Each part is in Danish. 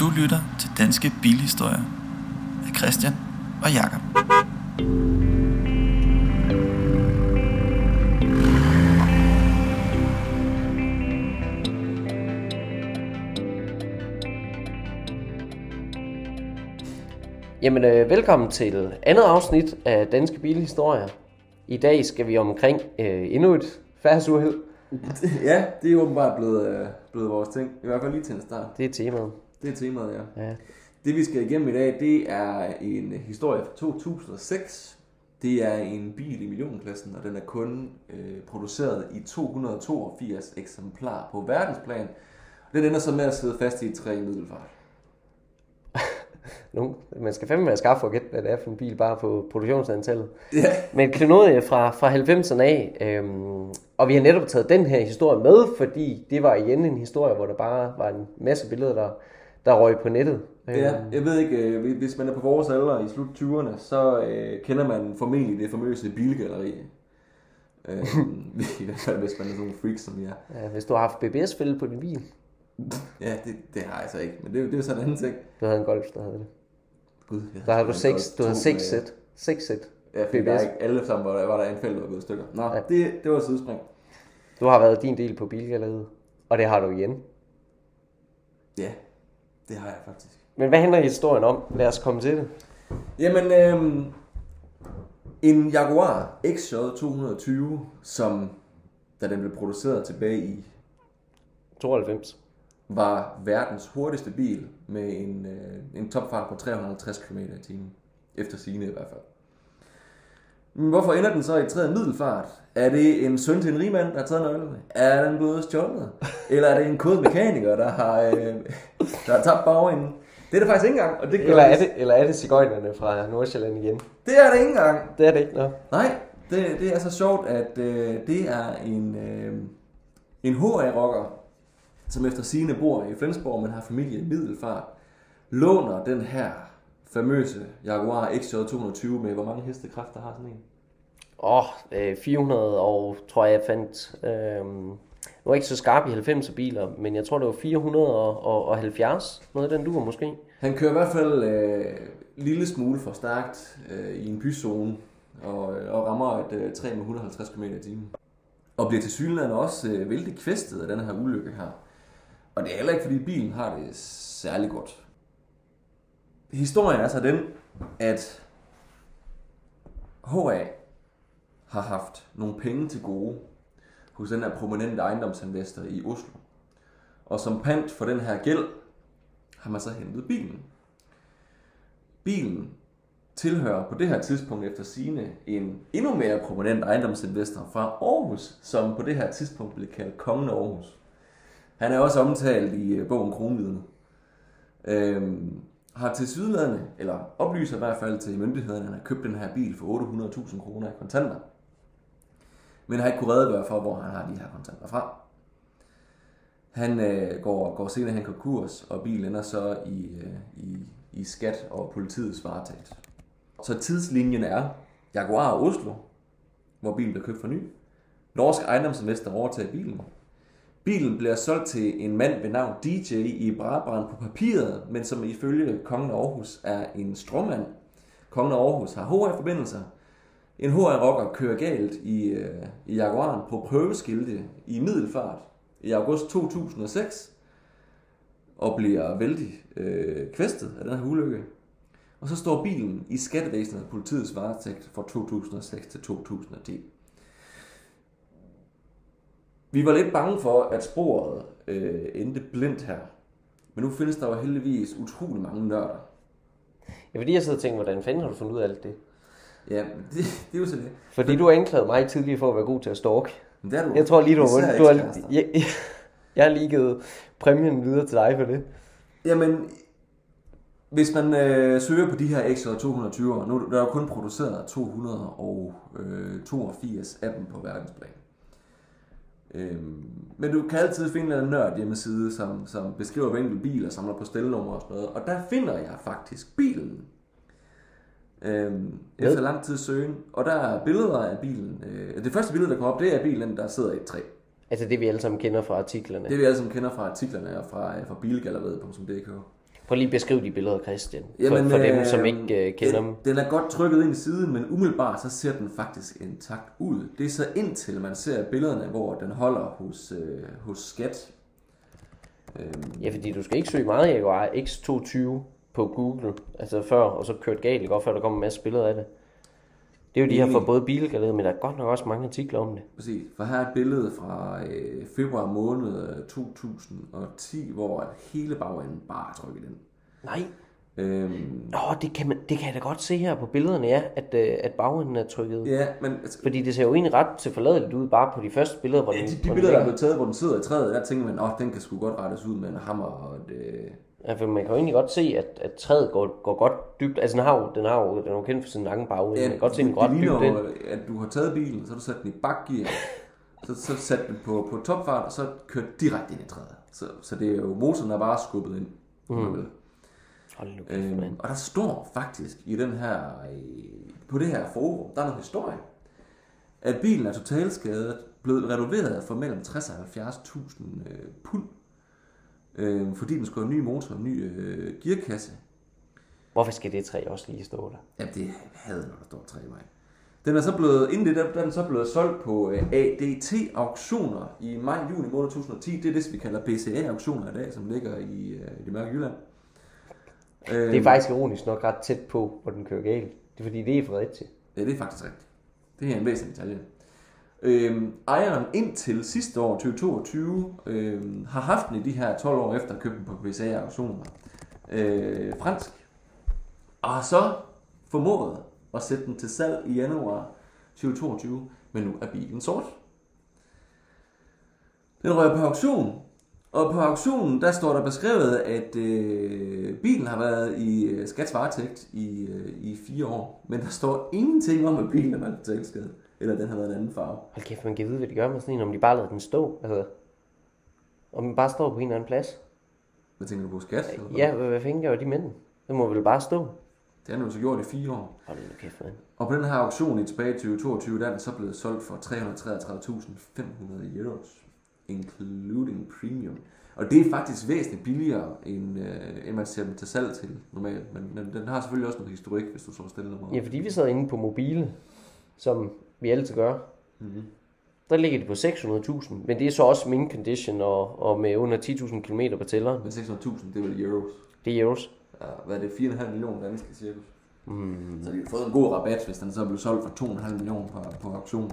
Du lytter til Danske Bilhistorier af Christian og Jakob. Jamen, øh, velkommen til andet afsnit af Danske Bilhistorier. I dag skal vi omkring øh, endnu et færdsuheld. ja, det er åbenbart blevet, øh, blevet vores ting. I hvert fald lige til en start. Det er temaet. Det er temaet, ja. Ja. Det vi skal igennem i dag, det er en historie fra 2006. Det er en bil i millionklassen, og den er kun øh, produceret i 282 eksemplarer på verdensplan. Den ender så med at sidde fast i et træ i middelfart. Nu, man skal fandme være skarp for at gætte, hvad det er for en bil, bare på produktionsantallet. Ja. Men klenodie fra, fra 90'erne af, øhm, og vi har netop taget den her historie med, fordi det var igen en historie, hvor der bare var en masse billeder, der, der røg på nettet. Ja, Øhm, jeg ved ikke, øh, hvis man er på vores alder i slut 20'erne, så øh, kender man formentlig det famøse bilgalleri. Øh, I hvert fald, hvis man er sådan nogle freaks som jeg. ja, hvis du har haft BBS-fælde på din bil, Ja, det, det har jeg så ikke, men det, er det er jo sådan en anden ting. du havde en Golf, der havde det. Gud, jeg Der har du seks, du havde seks sæt. Seks sæt. Ja, fordi der BBS. er ikke alle sammen, var der, var der en fælde, der var gået stykker. Nå, Ja. det, det var sidespring. Du har været din del på bilgalleriet, og det har du igen. Ja, det har jeg faktisk. Men hvad handler historien om? Lad os komme til det. Jamen, øhm, en Jaguar XJ 220, som da den blev produceret tilbage i, 92. var verdens hurtigste bil med en, øh, en topfart på 350 km i timen. Efter sine i hvert fald. Men hvorfor ender den så i tredje middelfart? Er det en søn til en rigmand, der har taget nøglerne? Er den blevet stjålet? Eller er det en kodemekaniker, der har, øh, der har tabt bagenden? Det er det faktisk ikke engang, og det Eller er det, eller er det cigøjnerne fra Nordsjælland igen? det er det ikke engang. Det er det ikke, nå. Nej, det, det er så sjovt, at øh, det er en, øh, en HA-rocker, som efter sine bor i Flensborg, men har familie i Middelfart, låner den her famøse Jaguar XJ 220 med, hvor mange hestekræfter har sådan en? Åh, øh, 400 og tror jeg, jeg fandt... Øh, nu er ikke så skarp i 90'er biler, men jeg tror, det var 470. Noget af den duer måske. Han kører i hvert fald øh, lille smule for stærkt øh, i en byzone, og, og rammer et øh, træ med 150 km i timen. Og bliver til synligheden også øh, vældig kvæstet af den her ulykke her. Og det er heller ikke, fordi bilen har det særlig godt. Historien er så den, at HA har haft nogle penge til gode hos den her prominente ejendomsinvestor i Oslo. Og som pant for den her gæld, har man så hentet bilen. Bilen tilhører på det her tidspunkt efter sine en endnu mere prominent ejendomsinvestor fra Aarhus, som på det her tidspunkt blev kaldt Kongen af Aarhus. Han er også omtalt i øh, bogen Kronvidne. Øhm, har til sydlandet, eller oplyser i hvert fald til myndighederne, at han har købt den her bil for 800.000 kroner i kontanter. Men har ikke kunnet redegøre for, hvor han har de her kontanter fra. Han øh, går, går senere hen konkurs, og bilen ender så i, øh, i, i skat og politiets varetægt. Så tidslinjen er Jaguar Oslo, hvor bilen blev købt for ny. Norsk ejendomsinvestor overtager bilen. Bilen bliver solgt til en mand ved navn DJ i Brabrand på papiret, men som ifølge kongen af Aarhus er en stråmand. Kongen af Aarhus har HR-forbindelser. En HR-rocker kører galt i, øh, i Jaguaren på prøveskilte i middelfart i august 2006 og bliver vældig øh, kvæstet af den her ulykke. Og så står bilen i skattevæsenet og politiets varetægt fra 2006 til 2010. Vi var lidt bange for, at sporet øh, endte blindt her. Men nu findes der jo heldigvis utrolig mange nørder. Ja, fordi jeg sidder og tænker, hvordan fanden har du fundet ud af alt det? Ja, det, det er jo så det. Fordi du har anklaget mig tidligere for at være god til at stalke. Men det er du. Jeg tror lige, du har. Du har, jeg, jeg, jeg har lige givet præmien videre til dig for det. Jamen, hvis man øh, søger på de her XJ 220, nu er der er jo kun produceret 282 af dem på verdensplan. Øhm, men du kan altid finde en nørd hjemmeside, som, som beskriver hver enkelt bil og samler på stelnummer og sådan noget. Og der finder jeg faktisk bilen. Øhm, efter lang tid søgen. Og der er billeder af bilen. Øh, det første billede, der kommer op, det er bilen, der sidder i et træ. Altså det vi alle sammen kender fra artiklerne. Det vi alle sammen kender fra artiklerne og fra, fra bilgalleriet.dk. Prøv lige at beskrive de billeder, Christian. For, Jamen, for dem, som ikke uh, kender den, dem. Den er godt trykket ind i siden, men umiddelbart så ser den faktisk intakt ud. Det er så indtil man ser billederne, hvor den holder hos, øh, hos skat. Øhm. Ja, fordi du skal ikke søge meget Jaguar X22 på Google, altså før, og så kørt galt, ikke? før der kommer en masse billeder af det. Det er jo de her for både bilgalleriet, men der er godt nok også mange artikler om det. Præcis, for her er et billede fra øh, februar måned 2010, hvor hele bagenden bare er trykket ind. Nej. Øhm, Nå, det kan, man, det kan jeg da godt se her på billederne, ja, at, øh, at bagenden er trykket. Ja, men... Altså, Fordi det ser jo egentlig ret til forladeligt ud, bare på de første billeder, hvor ja, den... de, de billeder, der er blevet taget, hvor den sidder i træet, der tænker man, åh, den kan sgu godt rettes ud med en hammer og et... Øh... Ja, for man kan jo egentlig godt se, at, at træet går, går godt dybt. Altså, den har jo, den har jo, den er jo kendt for sin lange bag. Ja, man kan godt se, den går ret dybt ind. at du har taget bilen, så har du sat den i bakgear, så, så sat den på, på topfart, og så kørt direkte ind i træet. Så, så det er jo, motoren er bare skubbet ind. Mm. Hold nu kæft, øhm, og der står faktisk i den her, på det her forum, der er noget historie, at bilen er totalskadet, blevet renoveret for mellem 60 og 70.000 øh, pund, øh, fordi den skulle have en ny motor og en ny øh, gearkasse. Hvorfor skal det træ også lige stå der? Ja, det havde når der står træ i mig. Den er så blevet, inden det, der, den er så blevet solgt på øh, ADT-auktioner i maj-juni måned 2010. Det er det, vi kalder BCA-auktioner i dag, som ligger i, øh, i det mørke Jylland. Det er øhm. faktisk ironisk nok ret tæt på, hvor den kører galt. Det er fordi, det er Fredericia. Ja, det er faktisk rigtigt. Det er en væsentlig detalje. Øhm, ejeren indtil sidste år, 2022, øh, har haft den i de her 12 år efter at købe den på PSA auktioner. Øh, fransk. Og har så formået at sætte den til salg i januar 2022, men nu er bilen sort. Den rører på auktion og på auktionen, der står der beskrevet, at øh, bilen har været i øh, skats varetægt i, øh, i fire år. Men der står ingenting om, at bilen er været totalskadet. Eller den har været en anden farve. Hold kæft, man kan vide, hvad de gør med sådan en, om de bare lader den stå. Altså, om den bare står på en eller anden plads. Hvad tænker du på skat? Ja, hvad, hvad fanden gør de med den? Den må vel bare stå. Det har den jo så gjort i fire år. Hold nu kæft, man. Og på den her auktion i tilbage i 2022, der er den så blevet solgt for 333.500 euros. Including premium. Og det er faktisk væsentligt billigere, end, øh, end man ser dem til salg til normalt. Men, men den har selvfølgelig også noget historik, hvis du så stille nummer. Ja, fordi vi sidder inde på mobile, som vi altid gør. Mm-hmm. Der ligger de på 600.000, men det er så også min condition og, og med under 10.000 km på tælleren. Men 600.000, det er vel euros? Det er euros. Ja, hvad er det? 4,5 millioner danske cirkus? Mm. Så de har fået en god rabat, hvis den så blev solgt for 2,5 millioner på, på auktionen.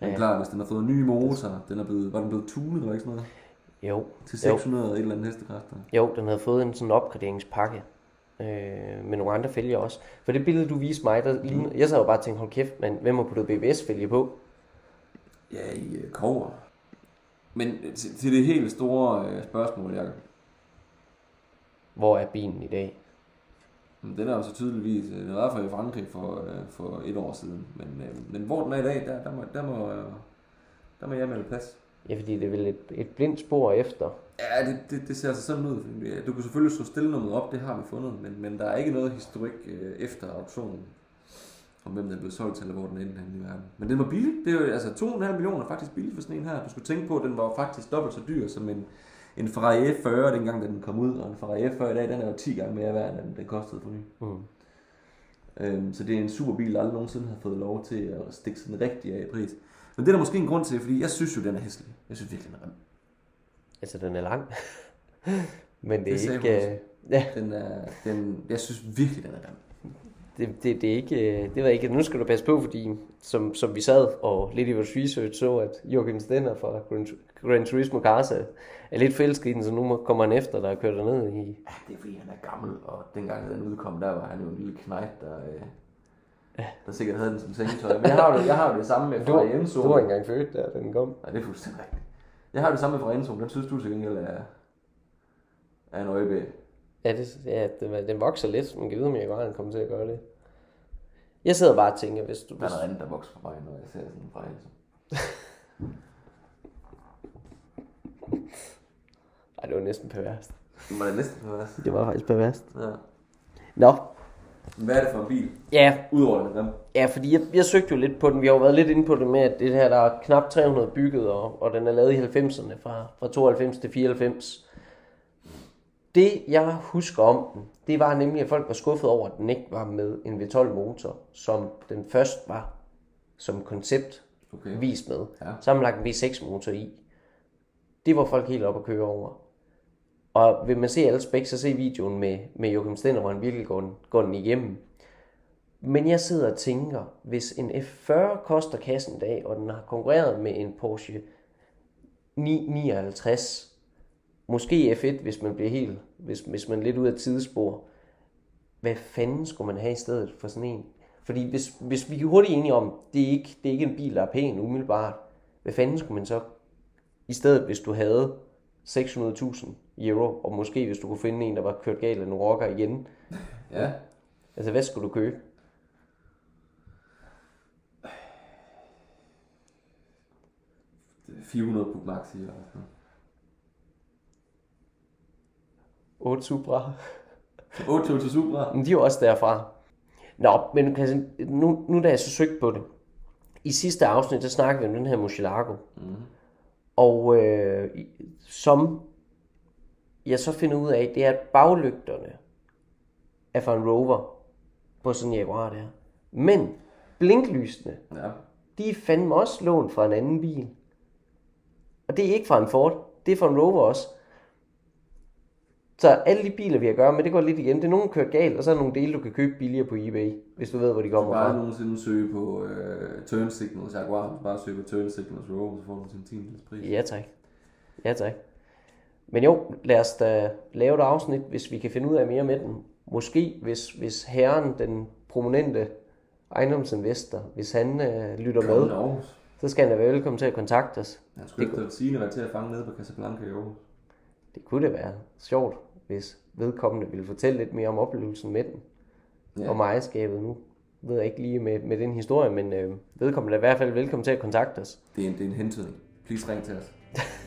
Ja. Men klart, hvis den har fået nye motor, den er blevet, var den blevet tunet eller ikke sådan noget? Jo. Til 600 jo. et eller andet hestekræfter. Jo, den havde fået en sådan opgraderingspakke. Øh, med nogle andre fælger også. For det billede, du viste mig, der ligner, jeg sad jo bare og tænkte, hold kæft, men hvem har puttet BBS-fælge på? Ja, i uh, kover. Men til, til det helt store uh, spørgsmål, Jacob. Hvor er bilen i dag? Den er jo så tydeligvis, øh, den var for i Frankrig for, for et år siden, men, men hvor den er i dag, der, der, må, der, må, der må jeg melde plads. Ja, fordi det er vel et, et blindt spor efter. Ja, det, det, det ser altså sådan ud. Du kan selvfølgelig slå stillenummeret op, det har vi fundet, men, men der er ikke noget historik øh, efter auktionen om hvem den blev solgt til, eller hvor den endte hen i verden. Men den var billig. Det er jo, altså 2,5 millioner er faktisk billig for sådan en her. Du skulle tænke på, at den var faktisk dobbelt så dyr som en, en Ferrari F40, dengang den kom ud. Og en Ferrari F40 i dag, den er jo 10 gange mere værd, end den kostede for ny. Mm. Øhm, så det er en super bil, der aldrig nogensinde har fået lov til at stikke sådan rigtig af i pris. Men det er der måske en grund til, fordi jeg synes jo, den er hæslig. Jeg synes virkelig, den er rem. Altså, den er lang. Men det, det er ikke... Uh, ja. Den er, den, jeg synes virkelig, den er rem. Det, det, det, er ikke, det var ikke, nu skal du passe på, fordi som, som vi sad og lidt i vores research så, at Jørgen Stenner fra Gran Turismo Cars er, lidt forelsket i den, så nu kommer han efter, der er kørt derned i... Ja, det er fordi, han er gammel, og dengang den udkom, der var han jo en lille knejt, der, øh, Ja. Der sikkert havde den som sengetøj. Men jeg har jo, jeg har jo det samme med fra Enzo. Du var engang født, da den kom. Nej, det er fuldstændig rigtigt. Jeg har det samme med fra Enzo. Den synes du til gengæld er, er en øjebæ. Ja, det, ja det, den vokser lidt. Man kan vide, om jeg godt kommer til at gøre det. Jeg sidder bare og tænker, hvis du... Der er noget andet, der vokser på mig, når jeg ser sådan en fra Enzo. Ej, det var næsten perverst. Det var næsten perverst. Det var faktisk perverst. Ja. Nå, hvad er det for en bil? Ja. Udover den Ja, fordi jeg, jeg søgte jo lidt på den. Vi har jo været lidt inde på det med, at det her, der er knap 300 bygget, og, og den er lavet i 90'erne, fra, fra 92 til 94. Det, jeg husker om den, det var nemlig, at folk var skuffet over, at den ikke var med en V12-motor, som den først var som koncept Okay. vist med. Ja. Så har man lagt en V6-motor i. Det var folk helt op at køre over. Og vil man se alle spæk, så se videoen med, med Joachim Stenner, hvor han virkelig går den, går den igennem. Men jeg sidder og tænker, hvis en F40 koster kassen i dag, og den har konkurreret med en Porsche 959, måske F1, hvis man bliver helt, hvis, hvis man er lidt ud af tidsspor, hvad fanden skulle man have i stedet for sådan en? Fordi hvis, hvis vi er hurtigt enige om, det er, ikke, det er ikke en bil, der er pæn umiddelbart, hvad fanden skulle man så i stedet, hvis du havde 600.000 euro, og måske hvis du kunne finde en, der var kørt galt af en rocker igen, Ja. altså hvad skulle du købe? Det er 400 på Maxi eller sådan noget. 8 Supra. 8 Toyota Supra. Men de er jo også derfra. Nå, men Christian, nu, nu da jeg så søgte på det, i sidste afsnit, der snakkede vi om den her Murcielago. Mm. Og øh, som jeg så finder ud af, det er, at baglygterne er fra en Rover på sådan en Jaguar der. Men blinklysene, Ja. de er fandme også lånt fra en anden bil. Og det er ikke fra en Ford, det er fra en Rover også. Så alle de biler, vi har at gøre med, det går lidt igen. Det er nogen, der kører galt, og så er der nogle dele, du kan købe billigere på eBay, hvis du ved, hvor de kommer Bare fra. nogensinde søge på uh, Turn Signals Jaguar. Bare søge på Turn Signals Rover, så får du en 10 pris. Ja, tak. Ja, tak. Men jo, lad os da lave et afsnit, hvis vi kan finde ud af mere med den. Måske, hvis, hvis herren, den prominente ejendomsinvestor, hvis han øh, lytter Kom med, så skal han da være velkommen til at kontakte os. Han skulle efter Signe være til at fange nede på Casablanca i Aarhus. Det kunne det være sjovt, hvis vedkommende ville fortælle lidt mere om oplevelsen med den. Ja. Om ejerskabet nu. Ved jeg ikke lige med, med den historie, men øh, vedkommende er i hvert fald velkommen til at kontakte os. Det er en, det er en hentydning. Please ring til os.